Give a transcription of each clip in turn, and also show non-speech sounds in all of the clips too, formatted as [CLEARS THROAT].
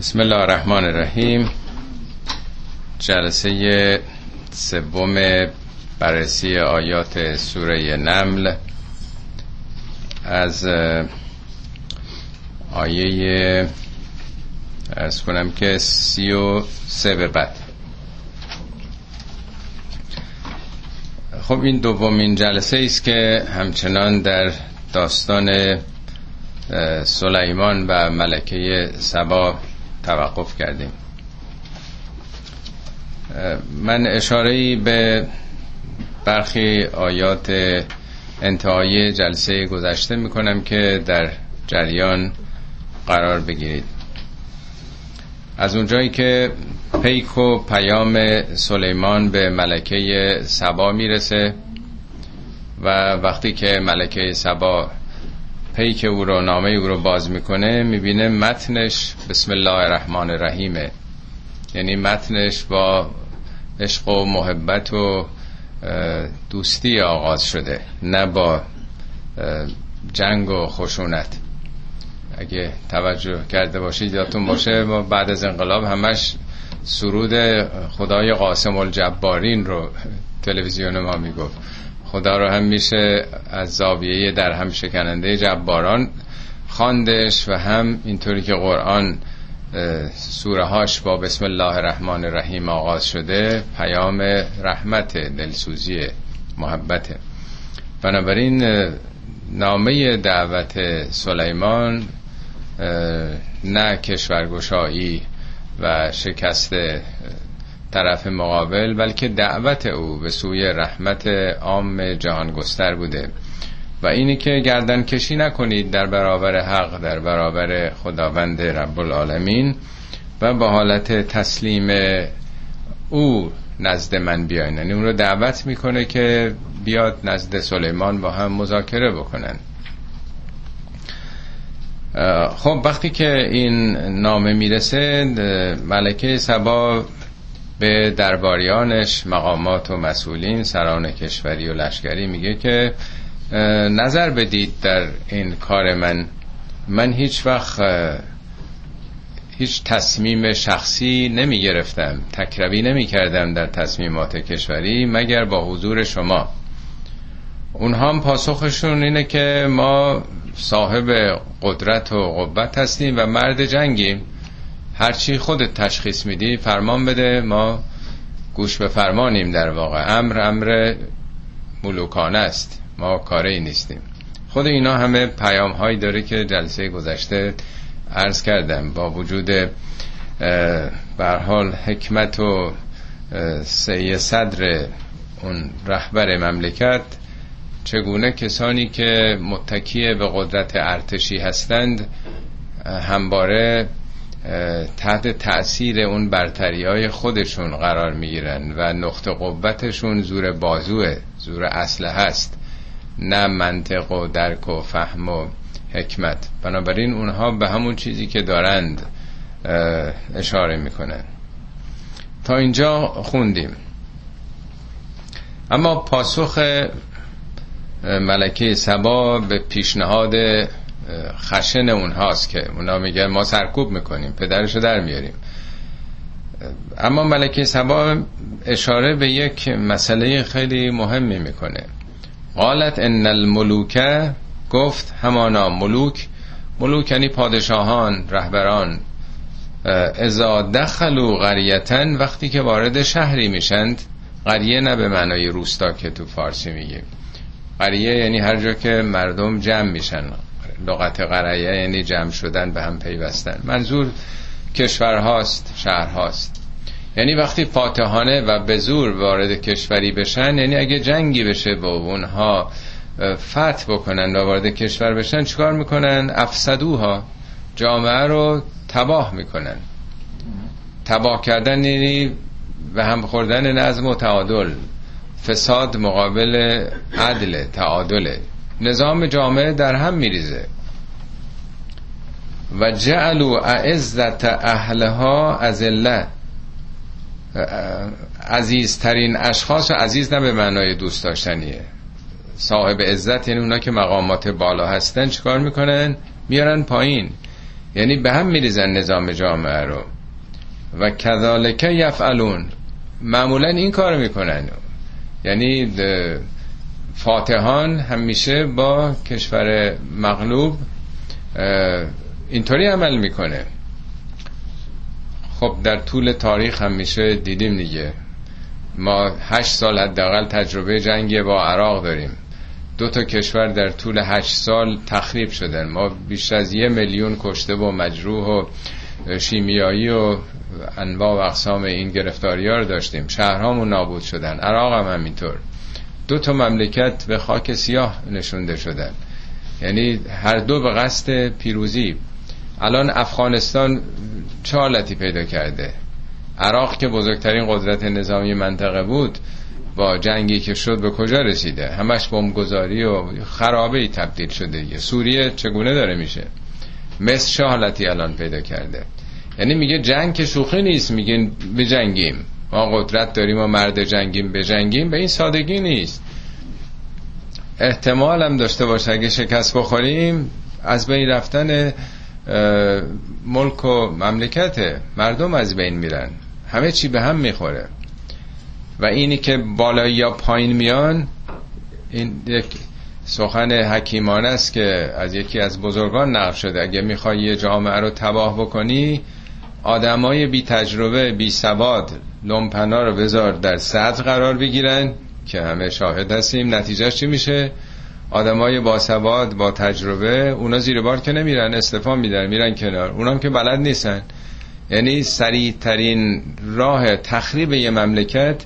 بسم الله الرحمن الرحیم. جلسه سوم بررسی آیات سوره نمل. از آیه از کنم که سی و سه به بعد. خب این دومین جلسه است که همچنان در داستان سلیمان و ملکه سبا توقف کردیم. من اشاره به برخی آیات انتهای جلسه گذشته می‌کنم که در جریان قرار بگیرید. از اونجایی که پیک و پیام سلیمان به ملکه سبا می‌رسه و وقتی که ملکه سبا پیک او رو نامه او رو باز می‌کنه می‌بینه متنش بسم الله الرحمن الرحیمه یعنی متنش با عشق و محبت و دوستی آغاز شده نه با جنگ و خشونت. اگه توجه کرده باشید یادتون باشه ما بعد از انقلاب همش سرود خدای قاسم الجبارین رو تلویزیون ما می‌گفت. خدا رو هم میشه از زاویه در هم شکننده جباران خواندش و هم اینطوری که قرآن سوره هاش با بسم الله الرحمن الرحیم آغاز شده پیام رحمت دلسوزی محبت. بنابراین نامه دعوت سلیمان نه کشورگشایی و شکست طرف مقابل بلکه دعوت او به سوی رحمت عام جهان گستر بوده. و اینی که گردن کشی نکنید در برابر حق در برابر خداوند رب العالمین و با حالت تسلیم او نزد من بیاین. یعنی اون رو دعوت می‌کنه که بیاد نزد سلیمان با هم مذاکره بکنن. خب وقتی که این نامه می‌رسه ملکه سبا به درباریانش مقامات و مسئولین سران کشوری و لشکری میگه که نظر بدید در این کار من. من هیچ وقت هیچ تصمیم شخصی نمی گرفتم تکروی نمی کردم در تصمیمات کشوری مگر با حضور شما. اونها هم پاسخشون اینه که ما صاحب قدرت و قوت هستیم و مرد جنگیم. هرچی خودت تشخیص میدی فرمان بده ما گوش به فرمانیم در واقع. امر امر ملوکانه است. ما کاری نیستیم. خود اینا همه پیام هایی داره که جلسه گذشته عرض کردم. با وجود حال حکمت و سی صدر اون رهبر مملکت چگونه کسانی که متکیه به قدرت ارتشی هستند همباره تحت تأثیر اون برتری های خودشون قرار می‌گیرن و نقطه قوتشون زور بازوه زور اصله هست. نه منطق و درک و فهم و حکمت. بنابراین اونها به همون چیزی که دارند اشاره می‌کنن. تا اینجا خوندیم. اما پاسخ ملکه سبا به پیشنهاد خشن اونهاست که اونا میگن ما سرکوب می‌کنیم پدرشو در میاریم. اما ملکه سبا اشاره به یک مسئله خیلی مهمی می‌کنه. قالت ان الملوک گفت همانا ملوک. ملوک یعنی پادشاهان رهبران. ازا دخلوا قریتن وقتی که وارد شهری میشند قریه نه به معنای روستا که تو فارسی میگیم. قریه یعنی هر جا که مردم جمع میشن. لغت قریه یعنی جمع شدن به هم پیوستن. منظور شهر هاست. یعنی وقتی فاتحانه و به زور وارد کشوری بشن یعنی اگه جنگی بشه با اونها فتح بکنن و وارد کشور بشن چیکار می‌کنن؟ افسدوها. جامعه رو تباه می‌کنن. تباه کردن یعنی به هم خوردن نظم و تعادل. فساد مقابل عدل تعادل نظام جامعه در هم میریزه. و جعلوا اعزت اهلها از الله عزیزترین اشخاص عزیز نه به معنای دوست داشتنیه. صاحب عزت یعنی اونا که مقامات بالا هستن چیکار می‌کنن؟ میارن پایین. یعنی به هم میریزن نظام جامعه رو. و کذالک یفعلون. معمولا این کار می‌کنن. یعنی فاتحان همیشه با کشور مغلوب اینطوری عمل می‌کنه. خب در طول تاریخ همیشه دیدیم دیگه. ما هشت سال حداقل تجربه جنگی با عراق داریم. دو تا کشور در طول هشت سال تخریب شدن. ما بیش از یه میلیون کشته و مجروح و شیمیایی و انواع و اقسام این گرفتاری ها رو داشتیم. شهرهامون نابود شدن. عراق هم همینطور. دو تا مملکت به خاک سیاه نشونده شدن. یعنی هر دو به قصد پیروزی. الان افغانستان چه حالتی پیدا کرده؟ عراق که بزرگترین قدرت نظامی منطقه بود با جنگی که شد به کجا رسیده؟ همش بمبگذاری و خرابه ای تبدیل شده. یه سوریه چگونه داره میشه؟ مصر چه حالتی الان پیدا کرده؟ یعنی میگه جنگ که شوخی نیست میگین بجنگیم ما قدرت داریم و مرد جنگیم بجنگیم به این سادگی نیست. احتمال هم داشته باشه اگه شکست بخوریم از بین رفتن ملک و مملکته مردم از بین میرن. همه چی به هم می‌خوره. و اینی که بالا یا پایین میان این یک سخن حکیمانه است که از یکی از بزرگان نقل شده. اگه می‌خوای یه جامعه رو تباه بکنی آدمای بی تجربه بی سواد لومپنا رو بذار در صدر قرار بگیرن که همه شاهد هستیم. نتیجهش چی میشه؟ آدمای با سواد با تجربه اونا زیر بار که نمیرن استفا میدن میرن کنار. اونام که بلد نیستن. یعنی سریع ترین راه تخریب یه مملکت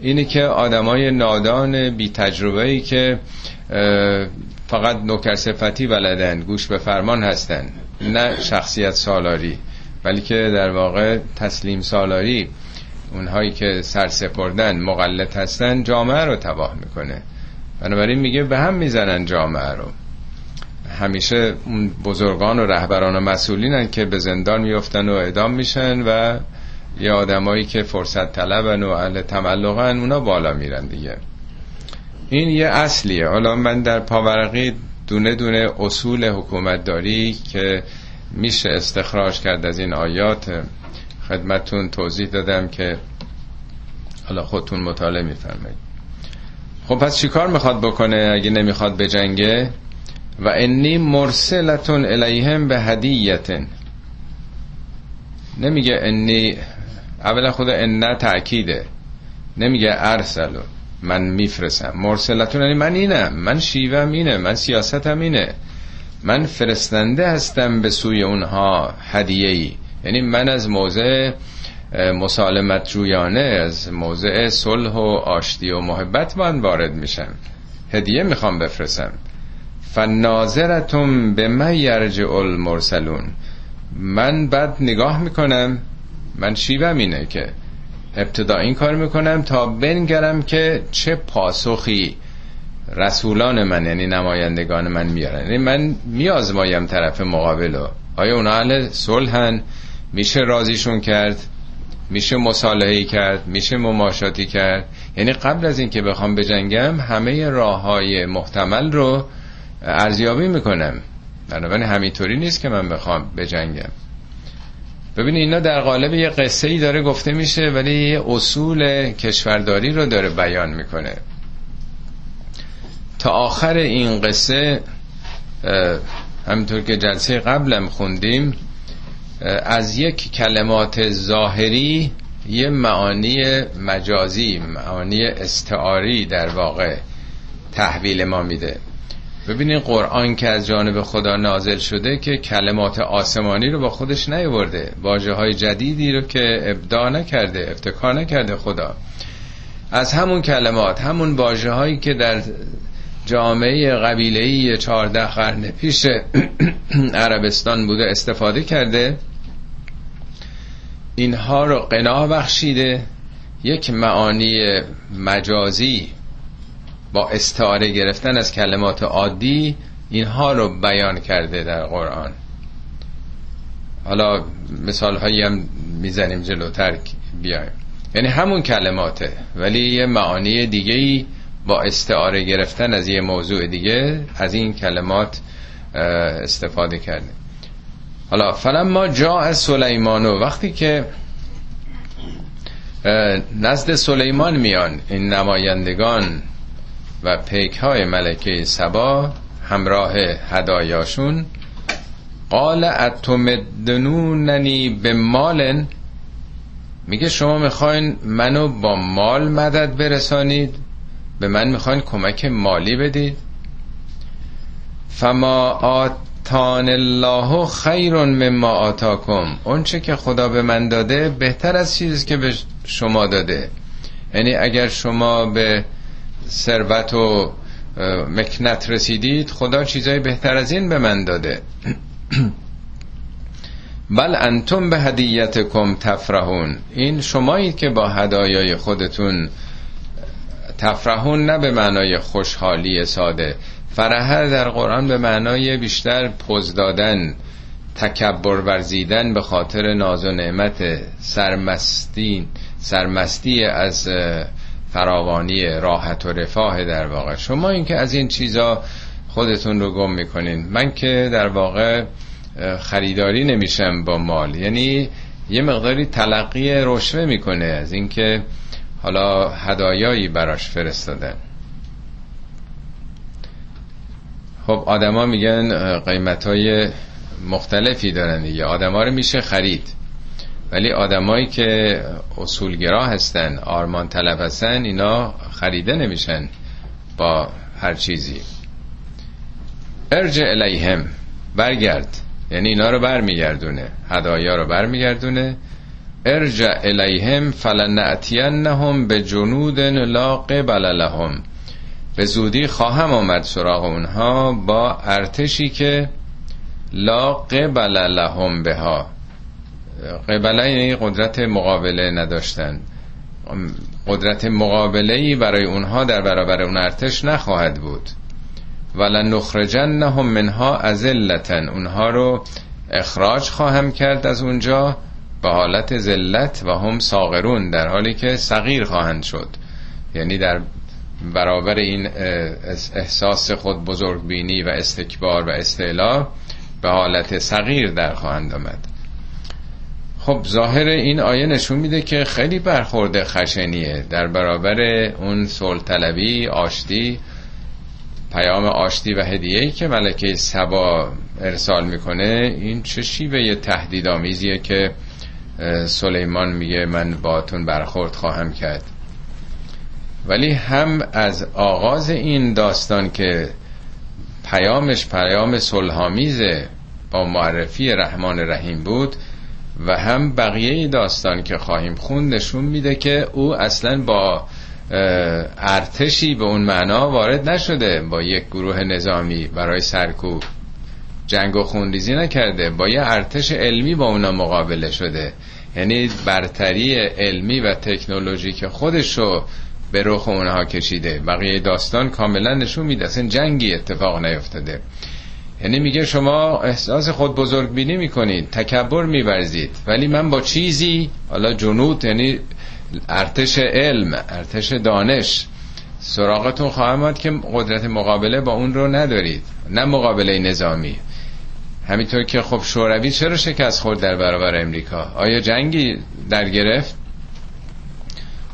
اینه که آدمای نادان بی تجربه ای که فقط نوکر صفتی بلدن گوش به فرمان هستن. نه شخصیت سالاری بلکه در واقع تسلیم سالاری. اونهایی که سرسپردن مقلت هستن جامعه رو تباه می‌کنه. بنابراین میگه به هم می‌زنن جامعه رو. همیشه اون بزرگان و رهبران و مسئولینن که به زندان میفتن و اعدام میشن و یه آدمایی که فرصت طلبن و اهل تملقن اونا بالا میرن دیگه. این یه اصلیه. حالا من در پاورقی دونه دونه اصول حکومت داری که میشه استخراج کرد از این آیات خدمتون توضیح دادم که حالا خودتون مطالعه میفرمایید. خب پس چیکار می‌خواد بکنه اگه نمی‌خواد بجنگه؟ و انی مرسلتون الیهم به هدیتن. نمیگه انی اولا خدا ان تأکیده. نمیگه ارسلو من میفرسم مرسلتون یعنی من اینم من شیوم اینه من سیاستم اینه. من فرستنده هستم به سوی اونها هدیه ای یعنی من از موضع مسالمت جویانه از موضع صلح و آشتی و محبت من وارد میشم. هدیه می‌خوام بفرستم. فناظرتون به من یرجع المرسلون. من بعد نگاه می‌کنم من شیوم اینه که ابتدا این کار می‌کنم تا بنگرم که چه پاسخی رسولان من یعنی نمایندگان من میارن. یعنی من میازمایم طرف مقابلو آیا اونا اهل صلحن؟ میشه رازیشون کرد میشه مصالحه کرد میشه مماشاتی کرد. یعنی قبل از اینکه بخوام بجنگم همه راه های محتمل رو ارزیابی می‌کنم. بنابراین همینطوری نیست که من بخوام بجنگم. ببینید اینا در قالب یه قصه ای داره گفته میشه ولی اصول کشورداری رو داره بیان می‌کنه. تا آخر این قصه همینطور که جلسه قبلم خوندیم از یک کلمات ظاهری یه معانی مجازی معانی استعاری در واقع تحویل ما میده. ببینید قرآن که از جانب خدا نازل شده که کلمات آسمانی رو با خودش نیورده. واجه های جدیدی رو که ابداع نکرده افتکار نکرده خدا. از همون کلمات همون واجه هایی که در جامعه قبیله چهارده قرن پیش [CLEARS THROAT] عربستان بوده استفاده کرده. اینها رو قناع بخشیده. یک معانی مجازی با استعاره گرفتن از کلمات عادی اینها رو بیان کرده در قرآن. حالا مثال هایی هم می‌زنیم جلوتر بیایم. یعنی همون کلماته ولی یه معانی دیگه ای با استعاره گرفتن از یه موضوع دیگه از این کلمات استفاده کرده. حالا فلما جا سلیمانو وقتی که نزد سلیمان میان این نمایندگان و پیک های ملکه سبا همراه هدایاشون قال اتمدنوننی به مالن؟ میگه شما می‌خواین منو با مال مدد برسانید؟ به من می‌خواین کمک مالی بدید فما آتان الله خیر مما آتاکم. اون چه که خدا به من داده بهتر از چیزی که به شما داده. یعنی اگر شما به ثروت و مکنت رسیدید خدا چیزای بهتر از این به من داده. [CLEARS THROAT] بل انتم به هدیتکم تفرحون. این شمایید که با هدایای خودتون تفرحون نه به معنای خوشحالی ساده فرحه در قرآن به معنای بیشتر پوز دادن تکبر ورزیدن به خاطر ناز و نعمت سرمستی سرمستی از فراوانی راحت و رفاه در واقع. شما اینکه از این چیزا خودتون رو گم می‌کنین. من که در واقع خریداری نمیشم با مال. یعنی یه مقداری تلقی رشوه می‌کنه از اینکه حالا هدایایی براش فرستادن خب آدما میگن قیمت های مختلفی دارن دیگه. آدما رو میشه خرید. ولی آدمایی که اصولگرا هستن آرمان طلب هستن اینا خریده نمیشن با هر چیزی. ارجع الیهم برگرد. یعنی اینا رو برمیگردونه. هدایا رو برمیگردونه. ارجع الیهم فلنأتینهم به جنود لا قبل لهم. به زودی خواهم آمد سراغ اونها با ارتشی که لا قبل لهم بها. قبله یعنی قدرت مقابله نداشتن قدرت مقابله ای برای اونها در برابر اون ارتش نخواهد بود. ولن نخرجنهم منها ازلتن اونها رو اخراج خواهم کرد از اونجا. به حالت ذلت و هم ساغرون در حالی که صغیر خواهند شد. یعنی در برابر این احساس خود بزرگبینی و استکبار و استعلا به حالت صغیر در خواهند آمد. خب ظاهر این آیه نشون میده که خیلی برخورده خشنیه. در برابر اون سلطلبی آشتی پیام آشتی و هدیه‌ای که ملکه سبا ارسال می‌کنه این چه شیوه تهدیدآمیزیه که سلیمان میگه من باتون برخورد خواهم کرد. ولی هم از آغاز این داستان که پیامش پیام صلحآمیزه با معرفی رحمان رحیم بود و هم بقیه داستان که خواهیم خوند نشون میده که او اصلا با ارتشی به اون معنا وارد نشده با یک گروه نظامی برای سرکوب. جنگ و خونریزی نکرده با یه ارتش علمی با اونا مقابله شده. یعنی برتری علمی و تکنولوژیک خودشو به رخ اونها کشیده. بقیه داستان کاملا نشون میده. اصلا جنگی اتفاق نیفتاده. یعنی میگه شما احساس خود بزرگ بینی می‌کنید تکبر میورزید. ولی من با چیزی حالا جنود یعنی ارتش علم ارتش دانش سراغتون خواهم آمد که قدرت مقابله با اون رو ندارید. نه مقابله نظامی. همینطور که خب شوروی چرا شکست خورد در برابر امریکا؟ آیا جنگی در گرفت؟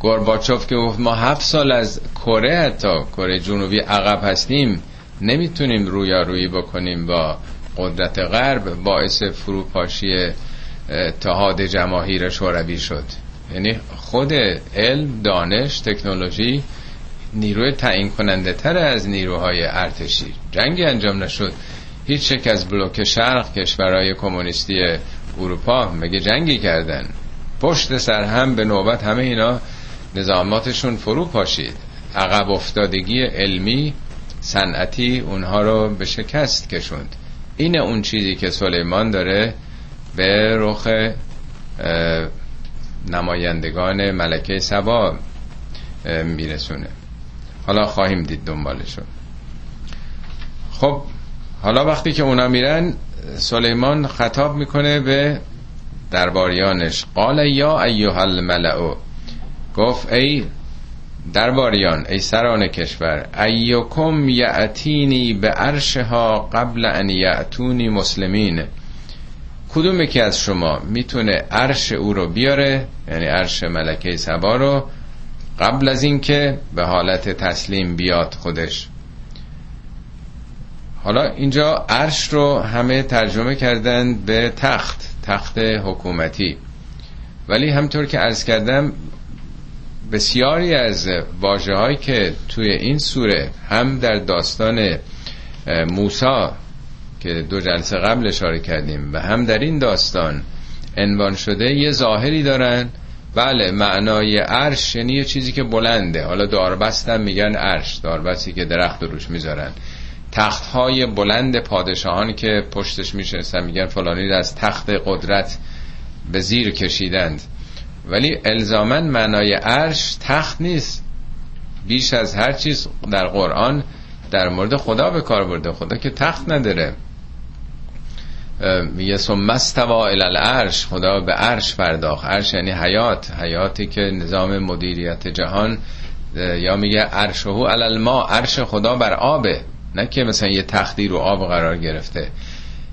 گورباچوف که ما هفت سال از کره حتی کره جنوبی عقب هستیم نمی‌تونیم رویارویی بکنیم با قدرت غرب باعث فروپاشی اتحاد جماهیر شوروی شد. یعنی خود علم دانش تکنولوژی نیروی تعیین کننده تر از نیروهای ارتشی. جنگی انجام نشد. هیچ یک از بلوک شرق کشورهای کمونیستی اروپا مگه جنگی کردن؟ پشت سر هم به نوبت همه اینا نظاماتشون فرو پاشید. عقب افتادگی علمی صنعتی اونها رو به شکست کشوند. این اون چیزی که سلیمان داره به رخ نمایندگان ملکه سبا میرسونه. حالا خواهیم دید دنبالشون. خب حالا وقتی که اونا میرن سلیمان خطاب می‌کنه به درباریانش. قال یا ایها الملعو گفت ای درباریان ای سران کشور ایوکم یعتینی به عرشها قبل ان یعتونی مسلمین. کدوم یکی از شما می‌تونه عرش او رو بیاره؟ یعنی عرش ملکه سبا رو قبل از اینکه به حالت تسلیم بیاد خودش. حالا اینجا عرش رو همه ترجمه کردن به تخت تخت حکومتی. ولی همطور که عرض کردم بسیاری از واجه هایی که توی این سوره هم در داستان موسا که دو جلسه قبل اشاره کردیم و هم در این داستان عنوان شده یه ظاهری دارن. بله معنای عرش یعنی یه چیزی که بلنده. حالا داربست هم میگن عرش داربستی که درخت روش می‌ذارن. تخت های بلند پادشاهان که پشتش میشنستن میگن فلانی از تخت قدرت به زیر کشیدند. ولی الزامن معنای عرش تخت نیست. بیش از هر چیز در قرآن در مورد خدا به کار برده خدا که تخت نداره. میگه ثم استوا العرش خدا به عرش پرداخت. عرش یعنی حیات حیاتی که نظام مدیریت جهان یا میگه عرشه علی ما عرش خدا بر آبه. نه که مثلا یه تختی رو آب قرار گرفته.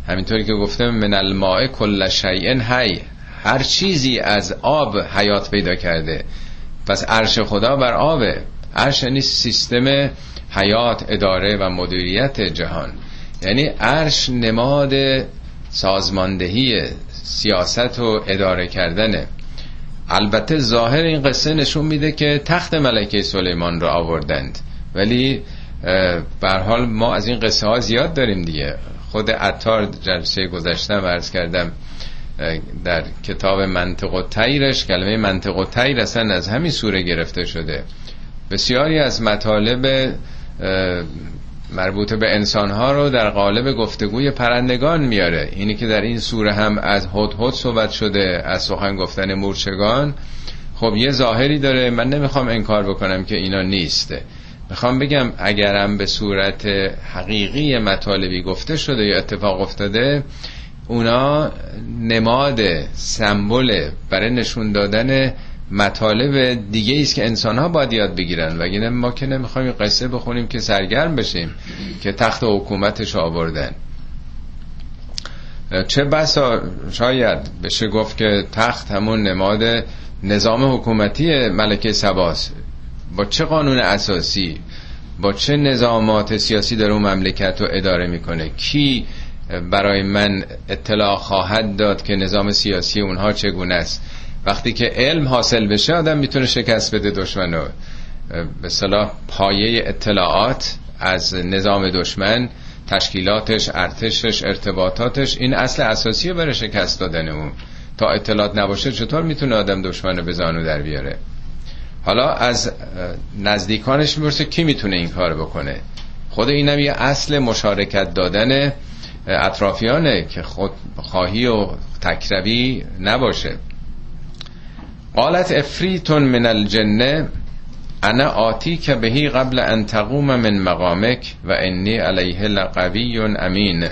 همینطوری که گفتم من الماء کل شیء حی. هر چیزی از آب حیات پیدا کرده. پس عرش خدا بر آبه. عرش یعنی سیستم حیات اداره و مدیریت جهان. یعنی عرش نماد سازماندهی سیاست و اداره کردنه. البته ظاهر این قصه نشون میده که تخت ملکه سلیمان رو آوردند. ولی بر حال ما از این قصه ها زیاد داریم دیگه. خود عطار جلسه گذاشتم ورز کردم در کتاب منطق و تیرش کلمه منطق و تیر اصلا از همین سوره گرفته شده. بسیاری از مطالب مربوط به انسانها رو در قالب گفتگوی پرندگان میاره. اینی که در این سوره هم از هد صحبت شده از سخن گفتن مورچگان. خب یه ظاهری داره من نمی‌خوام انکار بکنم که اینا نیسته. می‌خوام بگم اگرم به صورت حقیقی مطالبی گفته شده یا اتفاق افتاده اونا نماد سمبل برای نشون دادن مطالب دیگه است که انسان ها باید یاد بگیرن. و ما که نمی‌خوایم قصه بخونیم که سرگرم بشیم که تخت حکومتش آوردن. چه بسا شاید بشه گفت که تخت همون نماد نظام حکومتی ملکه سباس با چه قانون اساسی با چه نظامات سیاسی در اون مملکت رو اداره می‌کنه؟ کی برای من اطلاع خواهد داد که نظام سیاسی اونها چگونه است؟ وقتی که علم حاصل بشه آدم می‌تونه شکست بده دشمنو به صلاح پایه اطلاعات از نظام دشمن تشکیلاتش ارتشش ارتباطاتش این اصل اساسی برای شکست دادن اون. تا اطلاعات نباشه چطور می‌تونه آدم دشمن رو به زانو در بیاره؟ حالا از نزدیکانش می‌پرسه کی می‌تونه این کار بکنه؟ خود اینم یه اصل مشارکت دادن اطرافیانه که خود خواهی و تکربی نباشه. قالت افریتون من الجنه انا آتی که بهی قبل ان تقوم من مقامک و انی علیه لقوی امین.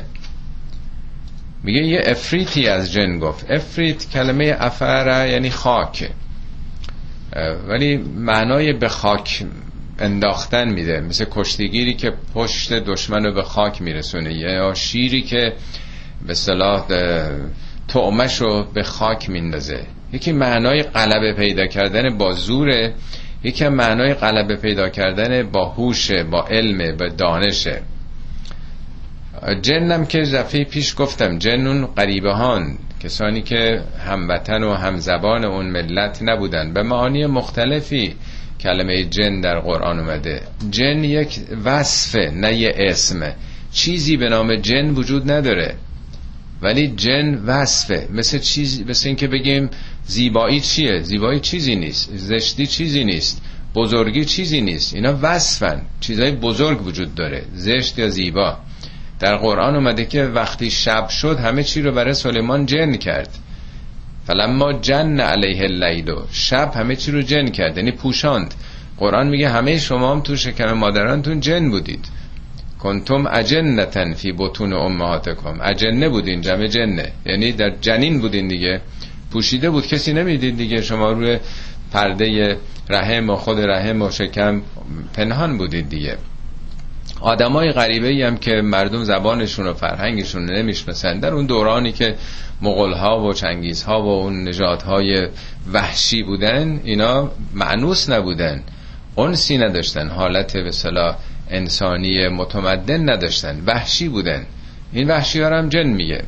میگه یه افریتی از جن گفت. افریت کلمه افره یعنی خاک. ولی معنای به خاک انداختن میده. مثل کشتیگیری که پشت دشمن رو به خاک میرسونه. یا شیری که به صلاح تعمش رو به خاک میندازه. یکی معنای غلبه پیدا کردن با زوره یکی معنای غلبه پیدا کردن با هوش با علم با دانشه. جنم که دفعه پیش گفتم جنون قریبه هان کسانی که هموطن و همزبان اون ملت نبودن. به معانی مختلفی کلمه جن در قرآن اومده. جن یک وصفه نه یه اسمه چیزی به نام جن وجود نداره. ولی جن وصفه. مثل چیز مثل اینکه بگیم زیبایی چیه؟ زیبایی چیزی نیست. زشتی چیزی نیست. بزرگی چیزی نیست. اینا وصفن. چیزای بزرگ وجود داره. زشت یا زیبا. در قرآن اومده که وقتی شب شد همه چی رو برای سلیمان جن کرد. فلما جن علیه اللیلو شب همه چی رو جن کرد یعنی پوشاند. قرآن میگه همه شما هم تو شکم مادرانتون جن بودید. کنتم اجنتن فی بطون امهاتکم. اجنه بودین جمع جنه. یعنی در جنین بودین دیگه. پوشیده بود کسی نمی‌دید دیگه. شما روی پرده رحم و خود رحم و شکم پنهان بودید دیگه. آدمای غریبه هم که مردم زبانشون و فرهنگشون نمی‌شناسن در اون دورانی که مغول ها و چنگیز ها و اون نجات های وحشی بودن اینا معنوس نبودن. انسی نداشتن حالت به انسانی متمدن نداشتن وحشی بودن. این وحشی هم جن میگه.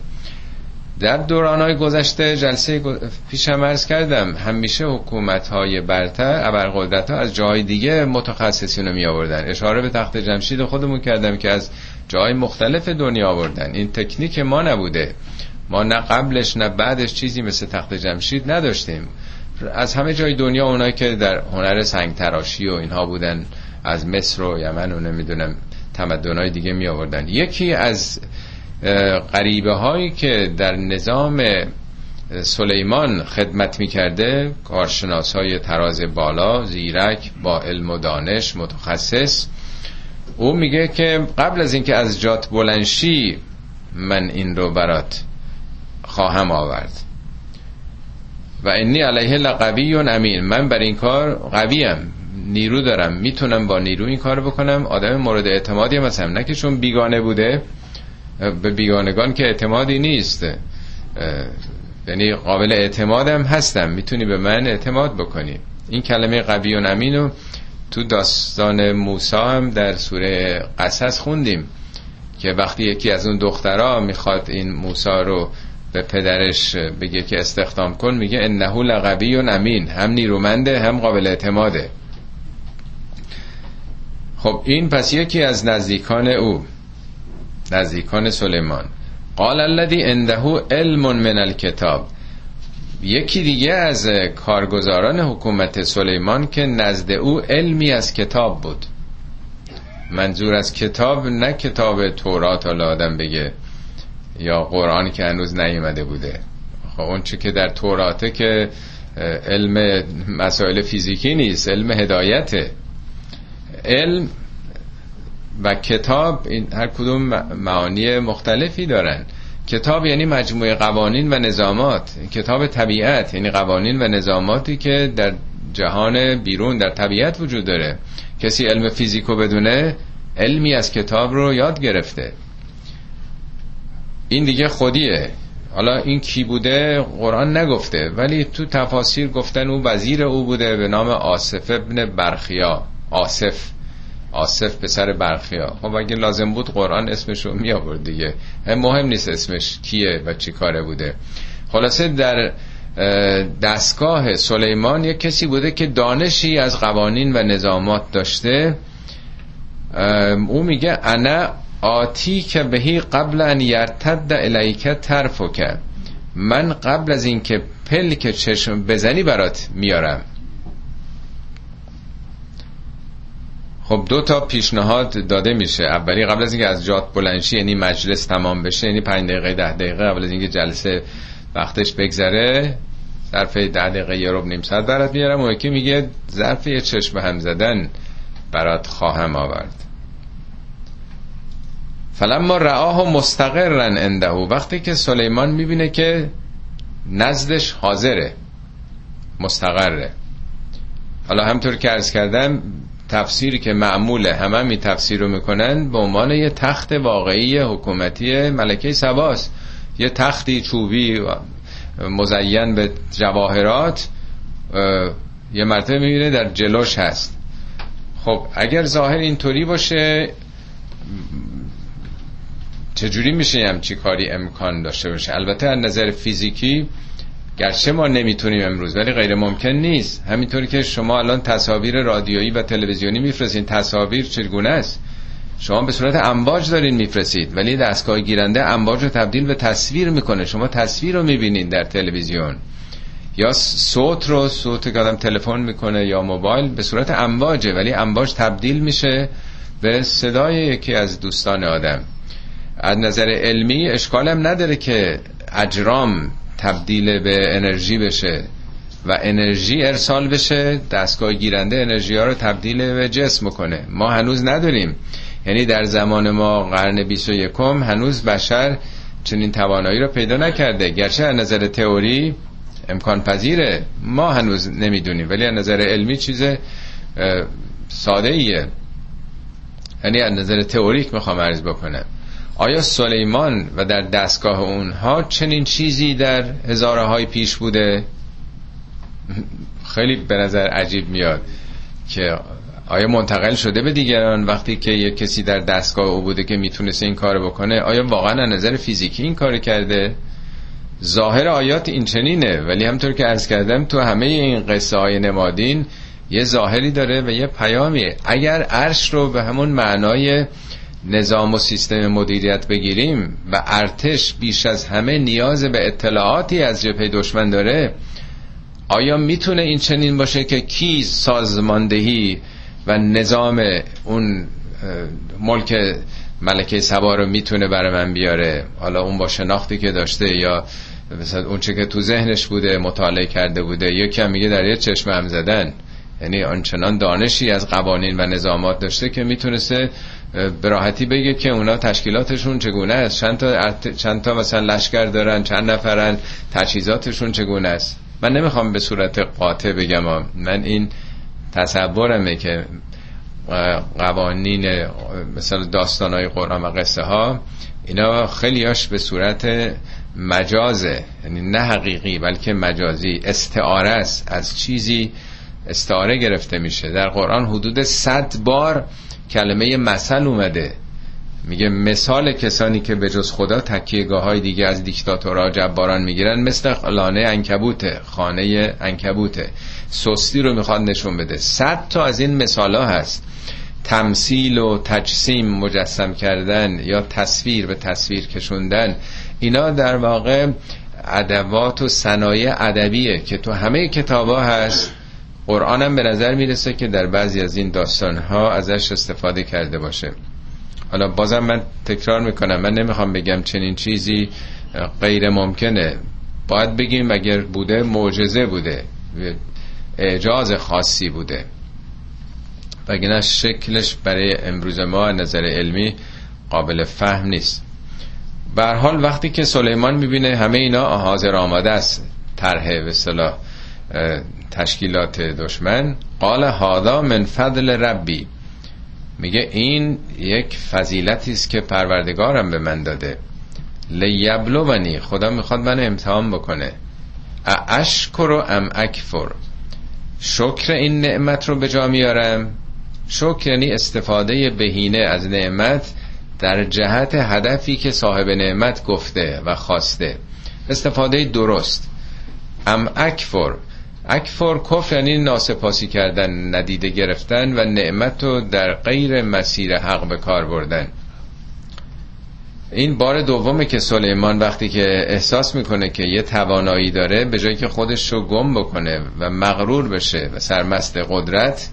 در دوران های گذشته جلسه پیشم ارز کردم همیشه حکومت های برتر ابرقدرت ها از جای دیگه متخصصین رو می آوردن اشاره به تخت جمشید خودمون کردم که از جای مختلف دنیا آوردن. این تکنیک ما نبوده. ما نه قبلش نه بعدش چیزی مثل تخت جمشید نداشتیم. از همه جای دنیا اونایی که در هنر سنگ تراشی و اینها بودن از مصر و یمن و نمی‌دونم تمدنهای دیگه می آوردن یکی از غریبه هایی که در نظام سلیمان خدمت می کرده کارشناس های تراز بالا زیرک با علم و دانش متخصص او میگه که قبل از اینکه از جات بلنشی من این رو برات خواهم آورد. و انی علیه لقوی امین. من بر این کار قویم نیرو دارم. می‌تونم با نیرو این کار بکنم. آدم مورد اعتمادی مثلا نه که چون بیگانه بوده به بیگانگان که اعتمادی نیست. یعنی قابل اعتمادم هستم. می‌تونی به من اعتماد بکنی. این کلمه قوی و امینو تو داستان موسا هم در سوره قصص خوندیم که وقتی یکی از اون دخترها می‌خواد این موسا رو به پدرش بگه که استخدام کن میگه انه لقوی و امین هم نیرومنده هم قابل اعتماده. خب این پس یکی از نزدیکان او. نزدیکان سلیمان. قال الذي عنده علم من الكتاب یکی دیگه از کارگزاران حکومت سلیمان که نزد او علمی از کتاب بود. منظور از کتاب نه کتاب تورات حالا آدم بگه یا قرآن که هنوز نیومده بوده. خب اون چی که در توراته که علم مسائل فیزیکی نیست علم هدایته. علم و کتاب این هر کدوم معانی مختلفی دارن. کتاب یعنی مجموعه قوانین و نظامات. کتاب طبیعت یعنی قوانین و نظاماتی که در جهان بیرون در طبیعت وجود داره. کسی علم فیزیکو بدونه علمی از کتاب رو یاد گرفته. این دیگه خودیه. حالا این کی بوده؟ قرآن نگفته. ولی تو تفاسیر گفتن او وزیر او بوده به نام آصف ابن برخیا. آصف. آصف پسر برخیا. خب اگه لازم بود قرآن اسمش رو می آورد دیگه مهم نیست اسمش کیه و چی کاره بوده. خلاصه در دستگاه سلیمان یک کسی بوده که دانشی از قوانین و نظامات داشته. او میگه انا آتی که بهی قبل ان یرتد الیک کرد من قبل از اینکه پلک چشم بزنی برات میارم. خب دو تا پیشنهاد داده میشه. اولی قبل از اینکه از جات بلنشی یعنی مجلس تمام بشه یعنی پنج دقیقه ده دقیقه قبل از اینکه جلسه وقتش بگذره ظرف ده دقیقه یه رب نیم ساعت برات میارم. و یکی میگه ظرف یه چشم هم زدن برات خواهم آورد. فلما رآه مستقرن انده وقتی که سلیمان می‌بینه که نزدش حاضره مستقره. حالا همطور که ارز کردم تفسیری که معموله. همه می تفسیر رو می‌کنن به عنوان یه تخت واقعی حکومتی ملکه سباست یه تختی چوبی مزین به جواهرات یه مرتبه می‌بینه در جلوش هست. خب اگر ظاهر اینطوری باشه چجوری میشه هم چی کاری امکان داشته باشه؟ البته از نظر فیزیکی گرچه ما نمی‌تونیم امروز ولی غیر ممکن نیست. همینطوری که شما الان تصاویر رادیویی و تلویزیونی میفرستین. تصاویر چگونه است؟ شما به صورت امواج دارین میفرستید ولی دستگاه گیرنده امواج رو تبدیل به تصویر می‌کنه. شما تصویر رو می‌بینید در تلویزیون. یا صوت رو صوت که آدم تلفن می‌کنه یا موبایل به صورت امواجه ولی امواج تبدیل میشه به صدای یکی از دوستان آدم. از نظر علمی اشکالم نداره که اجرام تبدیل به انرژی بشه و انرژی ارسال بشه دستگاه گیرنده انرژی ها رو تبدیل به جسم کنه ما هنوز نداریم یعنی در زمان ما قرن 21 هنوز بشر چنین توانایی رو پیدا نکرده. گرچه از نظر تئوری امکان پذیره. ما هنوز نمی‌دونیم. ولی از نظر علمی چیز ساده ایه یعنی از نظر تئوریک می‌خوام عرض بکنم. آیا سلیمان و در دستگاه اونها چنین چیزی در هزاره های پیش بوده؟ خیلی به نظر عجیب میاد که آیا منتقل شده به دیگران وقتی که یک کسی در دستگاه او بوده که می‌تونست این کار بکنه؟ آیا واقعا از نظر فیزیکی این کار کرده؟ ظاهر آیات این چنینه ولی همطور که ارز کردم تو همه این قصه های نمادین یه ظاهری داره و یه پیامیه. اگر عرش رو به همون معنای نظام و سیستم مدیریت بگیریم و ارتش بیش از همه نیاز به اطلاعاتی از جبهه دشمن داره آیا می‌تونه این چنین باشه که کی سازماندهی و نظام اون ملک ملکه سبا رو می‌تونه برای من بیاره؟ حالا اون با شناختی که داشته یا مثلا اون چه که تو ذهنش بوده مطالعه کرده بوده یکی هم میگه در یه چشم هم زدن. یعنی آنچنان دانشی از قوانین و نظامات داشته که می‌تونسته به راحتی بگه که اونا تشکیلاتشون چگونه است. چند تا, چند تا مثلا لشکر دارن چند نفرن تجهیزاتشون چگونه است. من نمی‌خوام به صورت قاطع بگم من این تصورمه که قوانین مثلا داستانهای قرآن و قصه ها اینا خیلیاش به صورت مجازه یعنی نه حقیقی بلکه مجازی استعاره است از چیزی استعاره گرفته میشه. در قرآن حدود صد بار کلمه مثل اومده. میگه مثال کسانی که به جز خدا تکیهگاه های دیگه از دیکتاتورها جباران می‌گیرن مثل لانه انکبوته خانه انکبوته سستی رو می‌خواد نشون بده. صد تا از این مثال ها هست. تمثیل و تجسیم مجسم کردن یا تصویر به تصویر کشوندن. اینا در واقع ادوات و صنایع ادبیه که تو همه کتابا هست. قرآن هم به نظر می‌رسه که در بعضی از این داستان ها ازش استفاده کرده باشه. حالا بازم من تکرار می‌کنم. من نمی‌خوام بگم چنین چیزی غیر ممکنه. باید بگیم اگر بوده معجزه بوده. اعجاز خاصی بوده. وگرنه شکلش برای امروز ما نظر علمی قابل فهم نیست. به حال وقتی که سلیمان می‌بینه همه اینا حاضر آماده است. طرح به صلاح تشکیلات دشمن قال هادا من فضل ربی. میگه این یک فضیلتی است که پروردگارم به من داده. لیبلونی خدا می‌خواد من امتحان بکنه. اشکر ام اکفر. شکر این نعمت رو به جا میارم. شکر یعنی استفاده بهینه از نعمت در جهت هدفی که صاحب نعمت گفته و خواسته. استفاده درست. ام اکفر. اکفر کفر یعنی ناسپاسی کردن ندیده گرفتن و نعمت رو در غیر مسیر حق به کار بردن. این بار دومه که سلیمان وقتی که احساس می‌کنه که یه توانایی داره به جایی که خودش رو گم بکنه و مغرور بشه و سرمست قدرت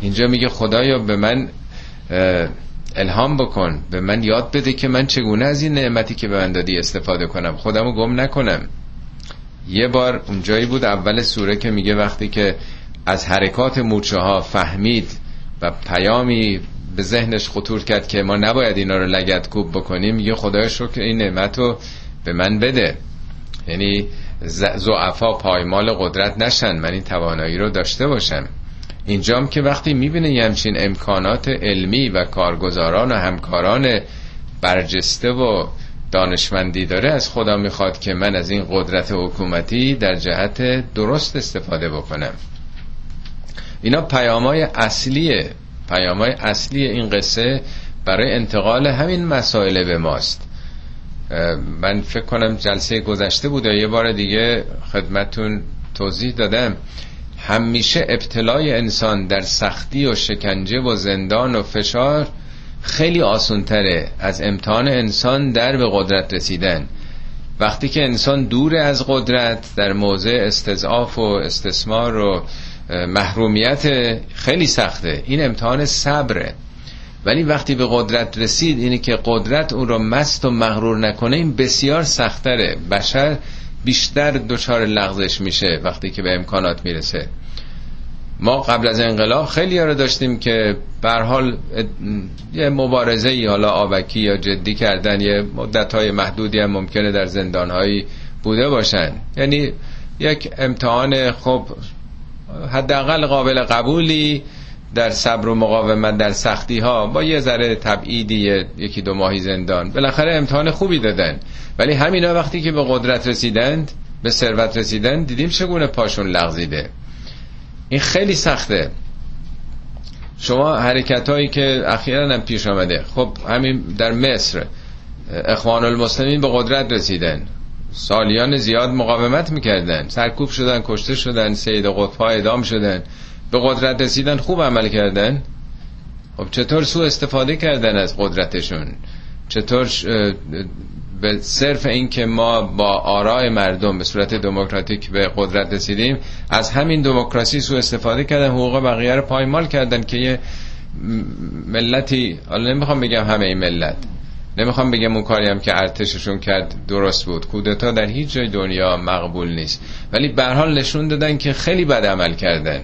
اینجا میگه خدایا به من الهام بکن به من یاد بده که من چگونه از این نعمتی که به من دادی استفاده کنم. خودمو گم نکنم. یه بار اونجایی بود اول سوره که میگه وقتی که از حرکات موچه ها فهمید و پیامی به ذهنش خطور کرد که ما نباید اینا رو لگت کوب بکنیم میگه خدای شکر این نعمت رو به من بده. یعنی زعفا پایمال قدرت نشن من این توانایی رو داشته باشم. اینجام که وقتی می‌بینه یه همچین امکانات علمی و کارگزاران و همکاران برجسته و دانشمندی داره از خدا می‌خواد که من از این قدرت حکومتی در جهت درست استفاده بکنم. اینا پیامای اصلیه. پیامای اصلی این قصه برای انتقال همین مسائل به ماست. من فکر کنم جلسه گذشته بود یه بار دیگه خدمتون توضیح دادم. همیشه ابتلای انسان در سختی و شکنجه و زندان و فشار خیلی آسونتره از امتحان انسان در به قدرت رسیدن. وقتی که انسان دور از قدرت در موضع استضعاف و استثمار و محرومیت خیلی سخته. این امتحان صبره. ولی وقتی به قدرت رسید اینه که قدرت اون رو مست و مغرور نکنه این بسیار سختره. بشر بیشتر دچار لغزش میشه وقتی که به امکانات می‌رسه. ما قبل از انقلاب خیلی رو داشتیم که بر حال یه مبارزه ای حالا آبکی یا جدی کردن یه مدت های محدودی هم ممکنه در زندان هایی بوده باشن. یعنی یک امتحان خب حداقل قابل قبولی در صبر و مقاومت در سختی ها با یه ذره تبعیدی یکی دو ماهی زندان. بالاخره امتحان خوبی دادن. ولی همینا وقتی که به قدرت رسیدند به ثروت رسیدن دیدیم چگونه پاشون لغزیده. این خیلی سخته. شما حرکت هایی که اخیرا هم پیش آمده. خب همین در مصر اخوان المسلمین به قدرت رسیدن. سالیان زیاد مقاومت می‌کردن. سرکوب شدن کشته شدن سید قطبها اعدام شدن. به قدرت رسیدن خوب عمل کردن. خب چطور سو استفاده کردن از قدرتشون؟ چطور به صرف این که ما با آرای مردم به صورت دموکراتیک به قدرت رسیدیم از همین دموکراسی سو استفاده کردن حقوق بقیه رو پایمال کردن که یه ملتی حالا نمی‌خوام بگم همه این ملت نمی‌خوام بگم اون کاری هم که ارتششون کرد درست بود. کودتا در هیچ جای دنیا مقبول نیست. ولی به حال نشون دادن که خیلی بد عمل کردن.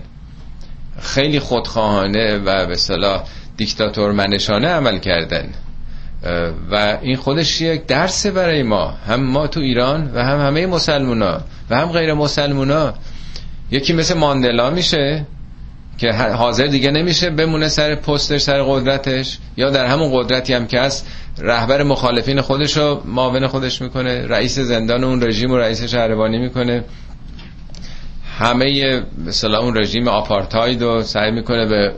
خیلی خودخواهانه و به صلاح دیکتاتور منشانه عمل کردن. و این خودش یک درسه برای ما. هم ما تو ایران و هم همه مسلمونا و هم غیر مسلمونا. یکی مثل ماندلا میشه که حاضر دیگه نمیشه بمونه سر پستش سر قدرتش یا در همون قدرتی هم که هست رهبر مخالفین خودش رو معاون خودش می‌کنه رئیس زندان اون رژیم و رئیس شهربانی می‌کنه. همه مثلا اون رژیم آپارتاید رو سعی می‌کنه به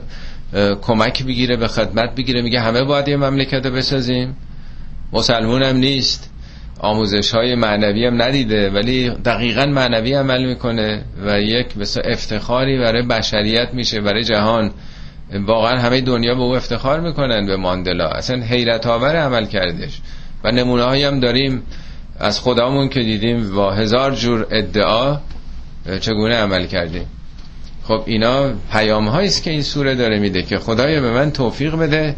کمک بگیره به خدمت بگیره. میگه همه باید یه مملکت رو بسازیم. مسلمون هم نیست. آموزش های معنوی هم ندیده ولی دقیقا معنوی عمل می‌کنه و یک مثل افتخاری برای بشریت میشه برای جهان. واقعا همه دنیا به او افتخار می‌کنن به ماندلا. اصلا حیرت آور عمل کردش. و نمونه هم داریم. از خدامون که دیدیم با هزار جور ادعا چگونه عمل کردیم. خب اینا پیام است که این سوره داره میده که خدایا به من توفیق بده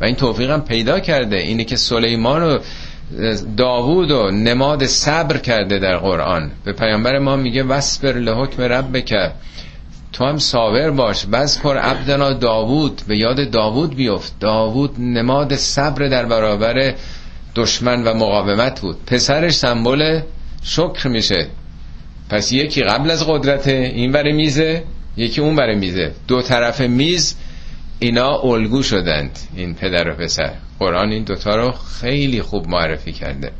و این توفیق هم پیدا کرده. اینه که سلیمان و داوود و نماد صبر کرده در قرآن. به پیامبر ما میگه وسبر لحکم رب که تو هم صابر باش. بس کر عبدنا داوود. به یاد داوود بیفت. داوود نماد صبر در برابر دشمن و مقاومت بود. پسرش سمبل شکر میشه. پس یکی قبل از قدرت این میزه. یکی اون بره میزه. دو طرف میز اینا الگو شدند این پدر و پسر. قرآن این دوتا رو خیلی خوب معرفی کرده.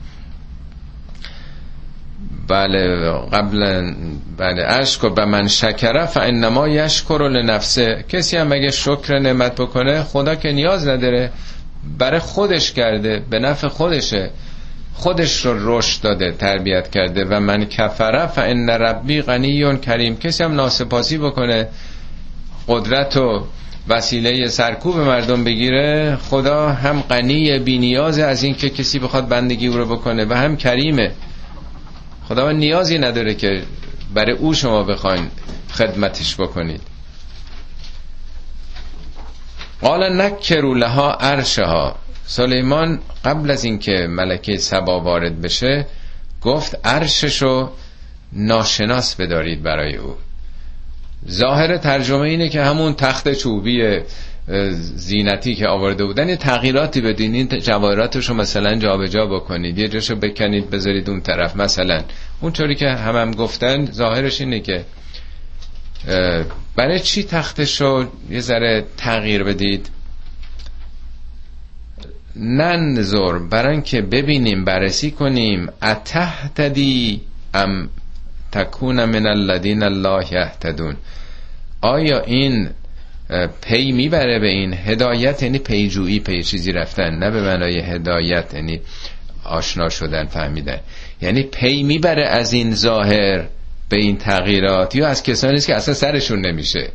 بله قبل بله اشک و به من شکره فانما یشکر لنفسه. کسی هم اگه شکر نعمت بکنه خدا که نیاز نداره برای خودش کرده به نفع خودشه. خودش رو رشد داده تربیت کرده و من کفره فان ربی غنی کریم. کسی هم ناسپاسی بکنه قدرت و وسیله سرکوب مردم بگیره خدا هم غنی بینیاز از این که کسی بخواد بندگی او رو بکنه و هم کریمه. خدا نیازی نداره که برای او شما بخواین خدمتش بکنید. قال نکرو لها عرشها. سلیمان قبل از اینکه ملکه سبا وارد بشه گفت عرششو ناشناس بدارید برای او. ظاهر ترجمه اینه که همون تخت چوبی زینتی که آورده بودن یه تغییراتی بدین. این جواهراتش رو مثلا جابجا بکنید یه جاشو بکنید بذارید اون طرف. مثلا اونطوری که هم هم گفتن ظاهرش اینه که برای چی تختش رو یه ذره تغییر بدید؟ ننظر برای که ببینیم بررسی کنیم. أتهتدي أم تكون من الذين لا يهتدون. آیا این پی می‌بره به این هدایت؟ یعنی پیجویی پی چیزی رفتن نه به معنای هدایت یعنی آشنا شدن فهمیدن. یعنی پی می‌بره از این ظاهر به این تغییرات؟ یا از کسانی که اصلا سرشون نمیشه؟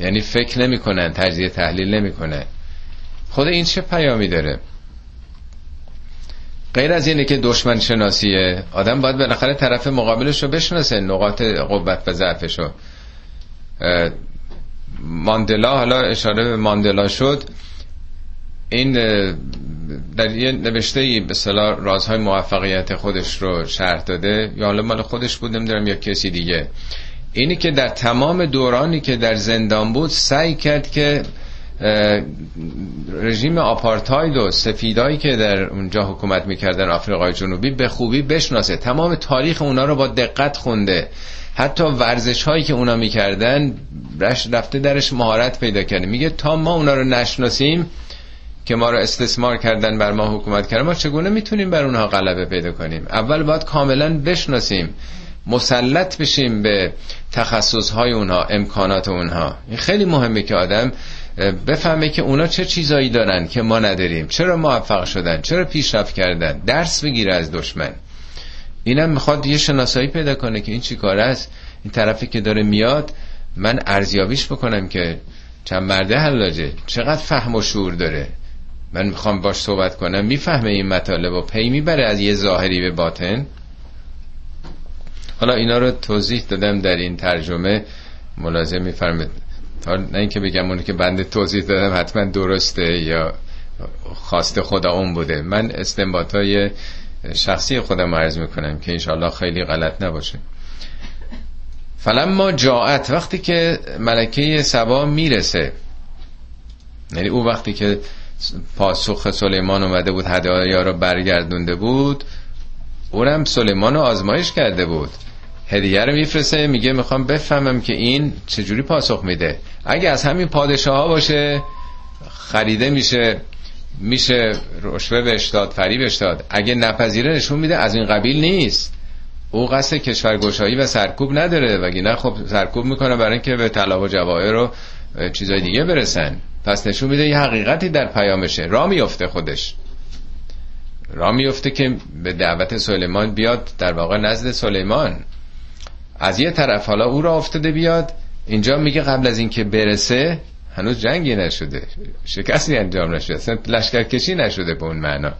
یعنی فکر نمی‌کنن تجزیه تحلیل نمی‌کنن. خود این چه پیامی داره؟ غیر از اینه که دشمن شناسیه آدم باید بالاخره طرف مقابلش رو بشناسه نقاط قوت و ضعفش رو ماندلا حالا اشاره به ماندلا شد. این در یه نوشته ای به صلاح رازهای موفقیت خودش رو شرح داده. یا حالا مال خودش بود نمی‌دونم یا کسی دیگه. اینی که در تمام دورانی که در زندان بود سعی کرد که رژیم آپارتاید و سفیدایی که در اونجا حکومت می‌کردن آفریقای جنوبی به خوبی بشناسه. تمام تاریخ اونا رو با دقت خونده. حتی ورزش هایی که اونا می‌کردن رفته درش مهارت پیدا کرده. میگه تا ما اونا رو نشناسیم که ما رو استثمار کردن بر ما حکومت کردن ما چگونه می‌تونیم بر اونها غلبه پیدا کنیم؟ اول باید کاملا بشناسیم مسلط بشیم به تخصص های اونها امکانات اونها. این خیلی مهمه که آدم بفهمه که اونا چه چیزایی دارن که ما نداریم. چرا موفق شدن؟ چرا پیشرفت کردن؟ درس بگیره از دشمن. اینم می‌خواد یه شناسایی پیدا کنه که این چی کار است. این طرفی که داره میاد من ارزیابیش بکنم که چند مرده حلاجه. چقدر فهم و شعور داره. من می‌خوام باش صحبت کنم. می‌فهمه این مطالب و پی می‌بره از یه ظاهری به باطن. حالا اینا رو توضیح دادم در این ترجمه. ملازم میفرمه نه اینکه بگم اونی که بنده توضیح دادم حتما درسته یا خواست خدا اون بوده. من استنباط های شخصی خودم عرض می‌کنم که انشاءالله خیلی غلط نباشه. فلما جاعت وقتی که ملکه سبا می‌رسه یعنی او وقتی که پاسخ سلیمان اومده بود هدایا رو برگردونده بود اونم سلیمان رو آزمایش کرده بود. هدیه رو میفرسته میگه می‌خوام بفهمم که این چجوری پاسخ میده. اگه از همین پادشاه ها باشه خریده میشه میشه رشوه بهش داد فریبش داد. اگه نپذیره نشون میده از این قبیل نیست. او قصد کشورگشایی و سرکوب نداره نه خب سرکوب می‌کنه برای اینکه به طلا و جواهر رو چیزای دیگه برسن. پس نشون میده یه حقیقتی در پیامشه. را میفته خودش. را میفته که به دعوت سلیمان بیاد در واقع نزد سلیمان. از یه طرف حالا او را افتاده بیاد اینجا میگه قبل از اینکه برسه هنوز جنگی نشده شکستی انجام نشده اصلا لشکرکشی نشده به اون معنا.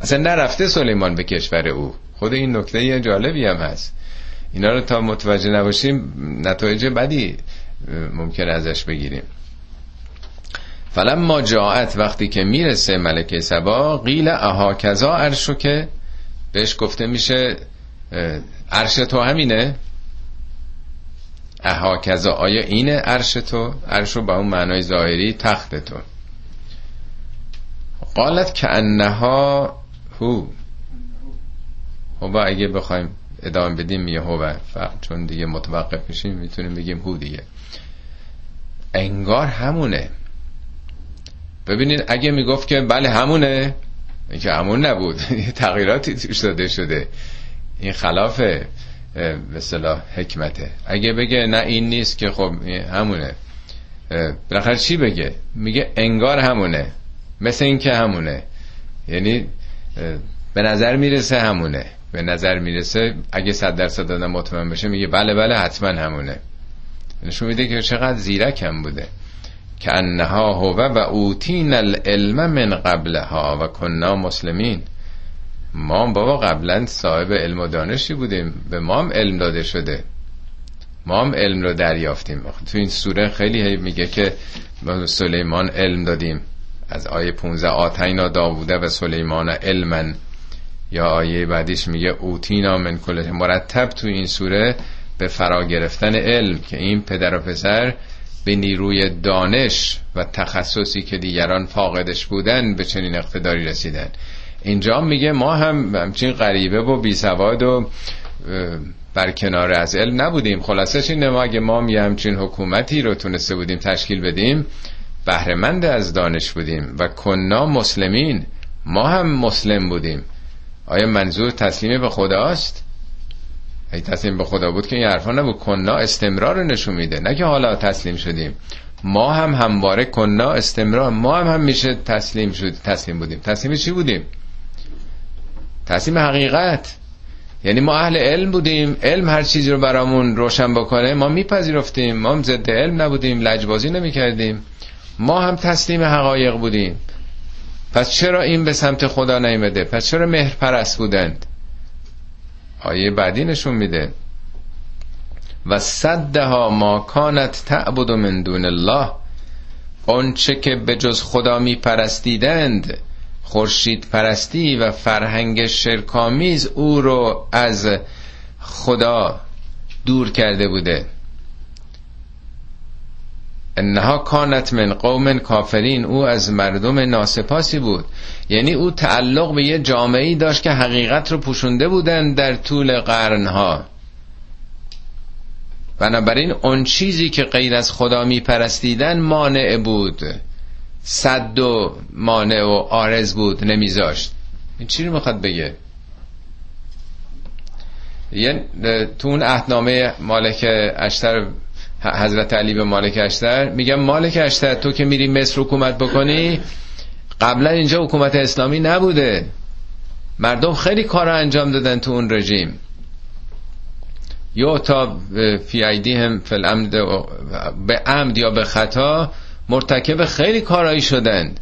اصلا نرفته سلیمان به کشور او. خود این نکته یه جالبی هم هست. اینا رو تا متوجه نباشیم نتایج بدی ممکن ازش بگیریم. ما جاعت وقتی که می‌رسه ملکه سبا قیل اها کذا عرشو که بهش گفته میشه عرش تو همینه؟ اها کذا آیا اینه عرش تو؟ عرش با اون معنای ظاهری تخت تو. قالت که انها هو. هو اگه بخوایم ادامه بدیم یه هو چون دیگه متوقف میشیم می‌تونیم بگیم هو دیگه. انگار همونه. ببینید اگه می‌گفت که بله همونه که همون نبود. [LAUGHS] تغییراتی توش داده شده. این خلاف به صلاح حکمته. اگه بگه نه این نیست که خب همونه. بالاخره چی بگه؟ میگه انگار همونه. مثل این که همونه. یعنی به نظر می‌رسه همونه. به نظر می‌رسه اگه صد درصد آدم مطمئن بشه میگه بله بله حتما همونه. نشون میده که چقدر زیرکم بوده. که انها هو و اوتین العلم من قبلها و کنا مسلمین. ما بابا قبلا صاحب علم و دانشی بودیم. به ما هم علم داده شده. ما هم علم رو دریافتیم. تو این سوره خیلی میگه که سلیمان علم دادیم. از آیه 15 آتینا داووده و سلیمان علما یا آیه بعدیش میگه اوتینا من کل مرتب تو این سوره به فرا گرفتن علم که این پدر و پسر به نیروی دانش و تخصصی که دیگران فاقدش بودن به چنین اقتداری رسیدن. اینجا میگه ما هم همچین غریبه و بی سواد و بر کنار از علم نبودیم. خلاصش اینه ما اگه ما یه همچین حکومتی رو تونسته بودیم تشکیل بدیم بهرهمند از دانش بودیم و کنا مسلمین ما هم مسلم بودیم. آیا منظور تسلیم به خداست؟ ای تسلیم به خدا بود که این حرفا نبود. کنا استمرار نشون میده. نه که حالا تسلیم شدیم. ما هم همواره کنا استمرار ما هم هم میشه تسلیم شد تسلیم بودیم. تسلیم چی بودیم؟ تسلیم حقیقت. یعنی ما اهل علم بودیم علم هر چیزی رو برامون روشن بکنه ما میپذیرفتیم. ما هم ضد علم نبودیم لجبازی نمی‌کردیم. ما هم تسلیم حقایق بودیم. پس چرا این به سمت خدا نیمده پس چرا مهر پرست بودند؟ آیه بعدی نشون میده. و صدها ما کانت تعبد من دون الله. آنچه که به جز خدا می پرستیدند خورشید پرستی و فرهنگ شرکامیز او رو از خدا دور کرده بوده. انها کانت من قوم کافرین او از مردم ناسپاسی بود. یعنی او تعلق به یه جامعه داشت که حقیقت رو پوشونده بودن در طول قرنها. بنابراین اون چیزی که غیر از خدا میپرستیدن مانع بود. صد و مانع و آرز بود نمیذاشت. این چی رو می‌خواد بگه؟ یه تو اون اهنامه مالک اشتر حضرت علی به مالک اشتر میگم مالک اشتر تو که میری مصر حکومت بکنی قبلا اینجا حکومت اسلامی نبوده. مردم خیلی کار انجام دادن تو اون رژیم. یا تا فی ایدی هم فل به عمد یا به خطا مرتکب خیلی کارایی شدند.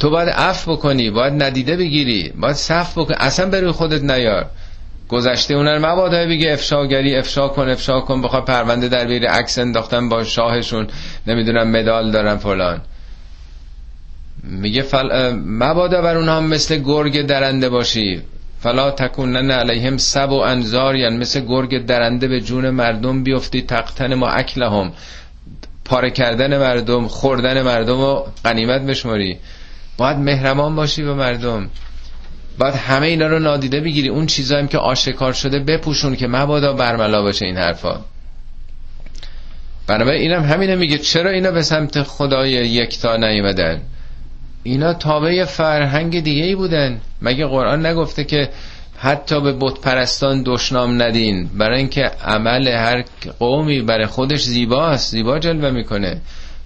تو باید عفو بکنی باید ندیده بگیری باید صف بکنی اصلا بروی خودت نیار. گذشته اونر مبادا بگه افشاگری افشا کن افشا کن بخواد پرونده در بیری عکس انداختن با شاهشون. نمی‌دونم مدال دارن فلان. میگه فل... مبادا بر اونها مثل گرگ درنده باشی. فلا تکونن علیهم سب و انزار یعنی مثل گرگ درنده به جون مردم بیفتی تقتن ما اکلهم. پاره کردن مردم خوردن مردم و قنیمت بشماری. باید مهرمان باشی به مردم. باید همه اینا رو نادیده بگیری. اون چیزایی که آشکار شده بپوشون که مبادا برملا باشه این حرفا. بنابراین اینم همینه میگه چرا اینا به سمت خدای یکتا نیومدن؟ اینا تابع فرهنگ دیگه ای بودن. مگه قرآن نگفته که حتی به بت پرستان دشنام ندین. برای اینکه عمل هر قومی برای خودش زیباست زیبا جلوه می‌کنه.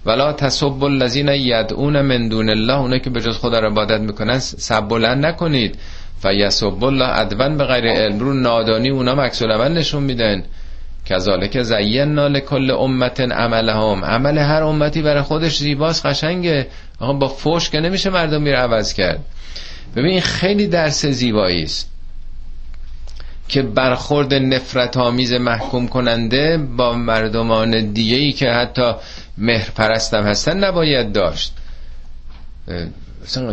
ولا تسب الذین یدعون من دون الله اونه که به جز خدا را عبادت می‌کنن سب بلند نکنید. فیسب الله ادون به غیر علم رو نادانی اونا مکس نشون میدن. کذالک زینا لکل امت عملهم. عمل هر امتی برای خودش زیباست قشنگه. آقا با فوش که نمیشه مردم میره عوض کرد. ببین خیلی درس زیبایی است که برخورد نفرت آمیز محکوم کننده با مردمان دیگه ای که حتی مهر پرستم هستن نباید داشت.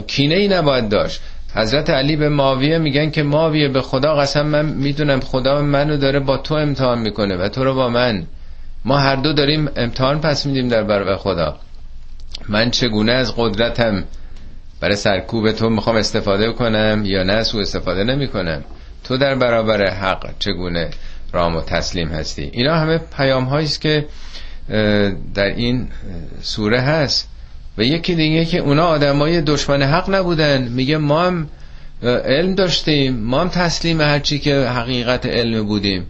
کینه ای نباید داشت. حضرت علی به ماویه میگن که ماویه به خدا قسم من می‌دونم خدا منو داره با تو امتحان می‌کنه و تو رو با من. ما هر دو داریم امتحان پس میدیم در برابر خدا. من چگونه از قدرتم برای سرکوب تو می‌خوام استفاده کنم یا نه سو استفاده نمی کنم تو در برابر حق چگونه رام و تسلیم هستی؟ اینا همه پیام است که در این سوره هست. و یکی دیگه که اونا آدمای دشمن حق نبودن. میگه ما هم علم داشتیم. ما هم تسلیم هرچی که حقیقت علم بودیم.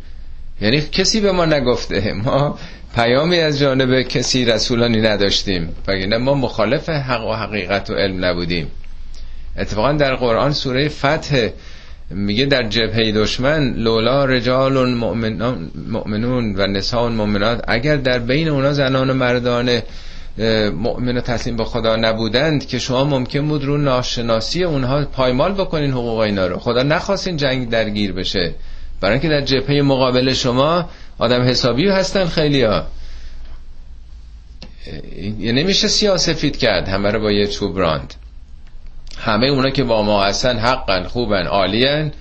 یعنی کسی به ما نگفته. ما پیامی از جانب کسی رسولانی نداشتیم. وگرنه ما مخالف حق و حقیقت و علم نبودیم. اتفاقا در قرآن سوره فتح میگه در جبهه دشمن لولا رجال مؤمنون و نساء مؤمنات اگر در بین اونا زنان و مردان مؤمن و تسلیم به خدا نبودند که شما ممکن بود رو ناشناسی اونها پایمال بکنین حقوق اینا رو. خدا نخواستین جنگ درگیر بشه. برای اینکه در جبهه مقابل شما آدم حسابی هستن خیلی ها یعنی نمیشه سیاسفید کرد همه رو با یه چوب راند. همه اونا که با ما هستن حقا خوبن عالین.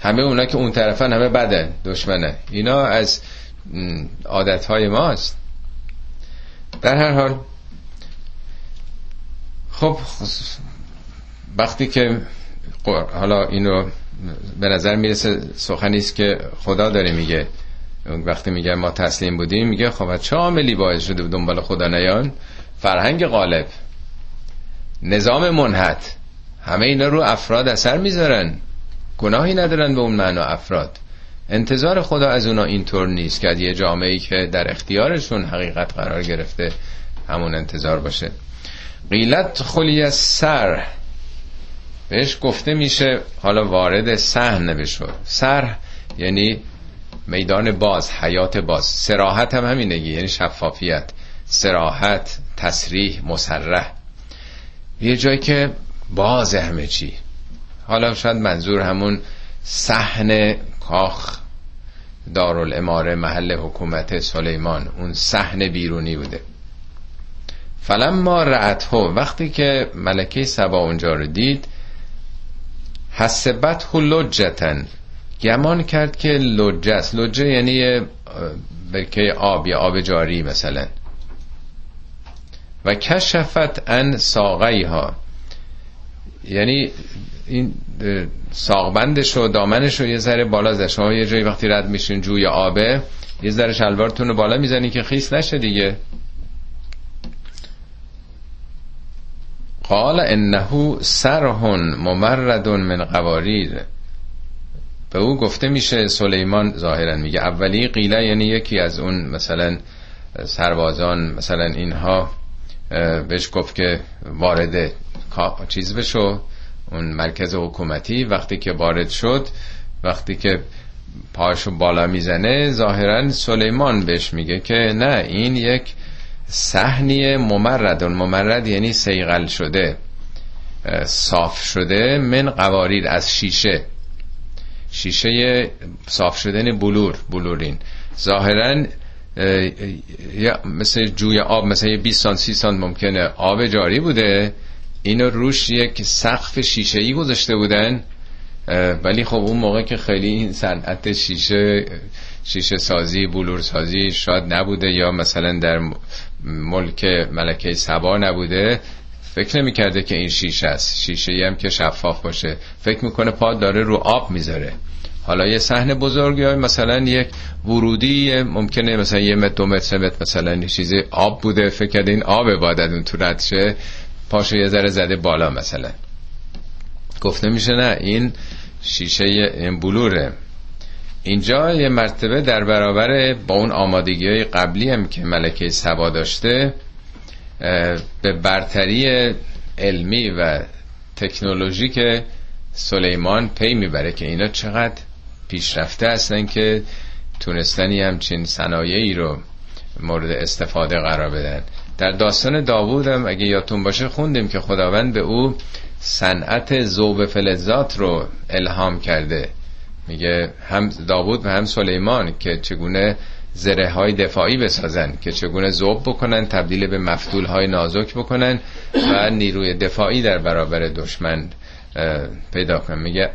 همه اونا که اون طرفن همه بدن دشمنه. اینا از عادت های ماست. در هر حال خب وقتی که حالا اینو به نظر می‌رسه سخنی است که خدا داره میگه. وقتی میگه ما تسلیم بودیم میگه خب چه عاملی باعث شده دنبال خدا نیان. فرهنگ غالب. نظام منحت همه اینا رو افراد اثر می‌ذارن. گناهی ندارن به اون معنا افراد. انتظار خدا از اونا اینطور نیست که یه جامعه که در اختیارشون حقیقت قرار گرفته همون انتظار باشه. قیلت خلی سر. بهش گفته میشه حالا وارد سهن بشو. سر یعنی میدان باز حیات باز. سراحت هم همینه یعنی شفافیت. سراحت تصریح مسرح. یه جایی که باز همه چی. حالا شاید منظور همون صحن کاخ دارالاماره محل حکومت سلیمان. اون صحن بیرونی بوده. فلما رعته وقتی که ملکه سبا اونجا رو دید حسبت لجتن. گمان کرد که لجه است. لجه یعنی برکه آب یا آب جاری مثلا. و کشفت ان ساقی ها یعنی این ساقبندش و دامنش رو یه ذره بالا زد شما یه جایی وقتی رد میشین جوی آبه یه ذره شلوارتون رو بالا می‌زنی که خیس نشه دیگه. قال انه سرهن ممرد من قواریر. به او گفته میشه سلیمان ظاهرا میگه اولی قیله یعنی یکی از اون مثلا سربازان مثلا اینها بهش گفت که وارد چیز بشو اون مرکز حکومتی وقتی که وارد شد وقتی که پاشو بالا می‌زنه ظاهرا سلیمان بهش میگه که نه این یک صحنی ممرد ممرد یعنی سیغل شده صاف شده من قواریر از شیشه شیشه صاف شدن بلور بلورین ظاهرا مثل جوی آب مثل 20 سان 30 سان ممکنه آب جاری بوده اینو روش یک سقف شیشه ای گذاشته بودن ولی خب اون موقع که خیلی این صنعت شیشه شیشه سازی بلور سازی شاید نبوده یا مثلا در ملک ملکه سبا نبوده فکر نمی‌کرده که این شیشه است. شیشه هم که شفاف باشه. فکر می‌کنه پا داره رو آب می‌ذاره. حالا یه صحنه بزرگ یا مثلا یک ورودی ممکنه مثلا یه متر دو متر مثلا یه چیزی آب بوده. فکر کرده این آب باید اون تو رد پاشو یه ذره زده بالا مثلا. گفته میشه نه این شیشه این بلوره. اینجا یه مرتبه در برابر با اون آمادگی های قبلی هم که ملکه سبا داشته به برتری علمی و تکنولوژی که سلیمان پی می‌بره که اینا چقدر پیشرفته هستن که تونستنی همچین صنایعی رو مورد استفاده قرار بدن. در داستان داوود هم اگه یادتون باشه خوندیم که خداوند به او صنعت زوب فلزات رو الهام کرده. میگه هم داوود و هم سلیمان که چگونه زره های دفاعی بسازن که چگونه زوب بکنن تبدیل به مفتول های نازک بکنن و نیروی دفاعی در برابر دشمن پیدا کنن. میگه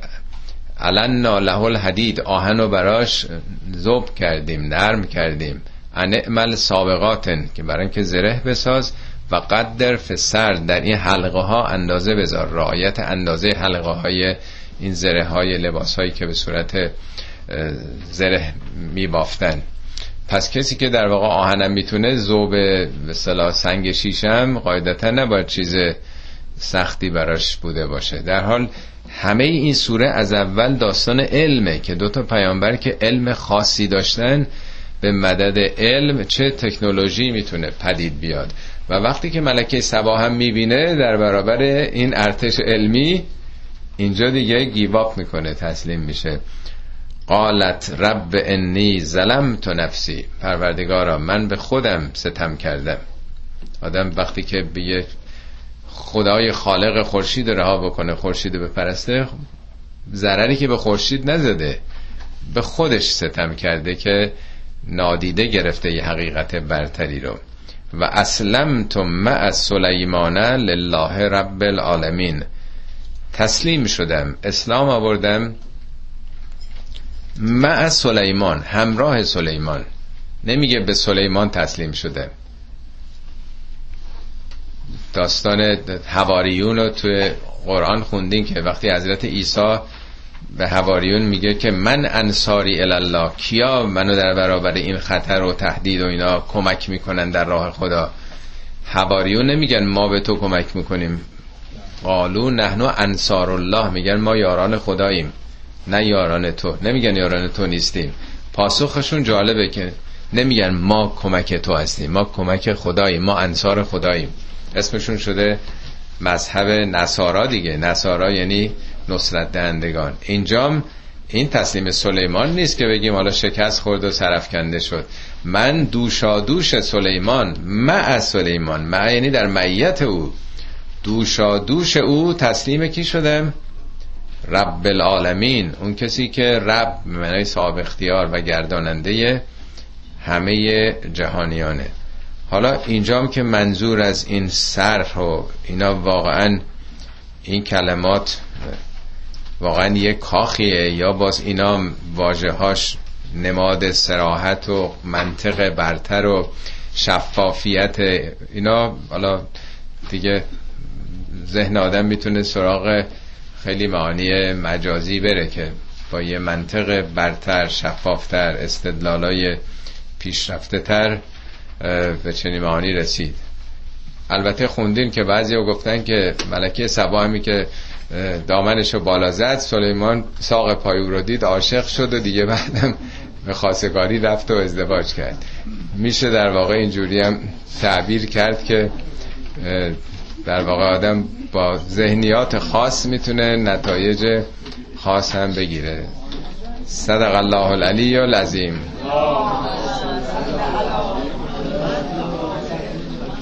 الان له الحدید آهن و براش زوب کردیم نرم کردیم. انعمل سابقاتن که برای اینکه زره بساز و قدر فسر در این حلقه ها اندازه بذار. رعایت اندازه حلقه های این زره های لباس هایی که به صورت زره می بافتن پس کسی که در واقع آهنم می‌تونه زوب به سنگ شیشم قاعدتا نباید چیز سختی براش بوده باشه. در حال همه این سوره از اول داستان علمه که دو تا پیامبر که علم خاصی داشتن به مدد علم چه تکنولوژی می‌تونه پدید بیاد. و وقتی که ملکه سبا هم می‌بینه در برابر این ارتش علمی اینجا دیگه گیواب می‌کنه تسلیم میشه. قالت رب انی ظلم تو نفسی. پروردگارا من به خودم ستم کردم. آدم وقتی که به خدای خالق خورشید رها بکنه خورشید بپرسته ضرری که به خورشید نزده به خودش ستم کرده که نادیده گرفته یه حقیقت برتری رو. و اسلم تو مع سلیمان لله رب العالمین. تسلیم شدم اسلام آوردم. مع سلیمان همراه سلیمان. نمیگه به سلیمان تسلیم شده. داستان هواریون رو توی قرآن خوندین که وقتی حضرت عیسی به هواریون میگه که من انصاری الله کیا منو در برابر این خطر و تهدید و اینا کمک می‌کنن در راه خدا؟ هواریون نمیگن ما به تو کمک می‌کنیم. قالو نحنو انصار الله میگن ما یاران خداییم نه یاران تو. نمیگن یاران تو نیستیم. پاسخشون جالبه که نمیگن ما کمک تو هستیم. ما کمک خداییم ما انصار خداییم. اسمشون شده مذهب نصارا دیگه. نصارا یعنی نصرت دهندگان. اینجام این تسلیم سلیمان نیست که بگیم حالا شکست خورد و سرفکنده شد. من دوشا دوش سلیمان مع سلیمان. مع یعنی در معیت او. دوشا دوش او تسلیم کی شدم؟ رب العالمین. اون کسی که رب معنی صاحب اختیار و گرداننده همه جهانیانه. حالا اینجام که منظور از این صرف و اینا واقعا این کلمات واقعا یه کاخیه. یا باز اینا واجه هاش نماد سراحت و منطق برتر و شفافیت اینا. حالا دیگه ذهن آدم می‌تونه سراغ خیلی معانی مجازی بره که با یه منطق برتر شفافتر استدلالای پیشرفته تر به چنین معانی رسید. البته خوندین که بعضی ها گفتن که ملکه سبا همی که دامنشو بالا زد. سلیمان ساق پای رو دید عاشق شد و دیگه بعدم به خاصگاری رفت و ازدواج کرد. میشه در واقع اینجوری هم تعبیر کرد که در واقع آدم با ذهنیات خاص می‌تونه نتایج خاص هم بگیره. صدق الله العلی العظیم.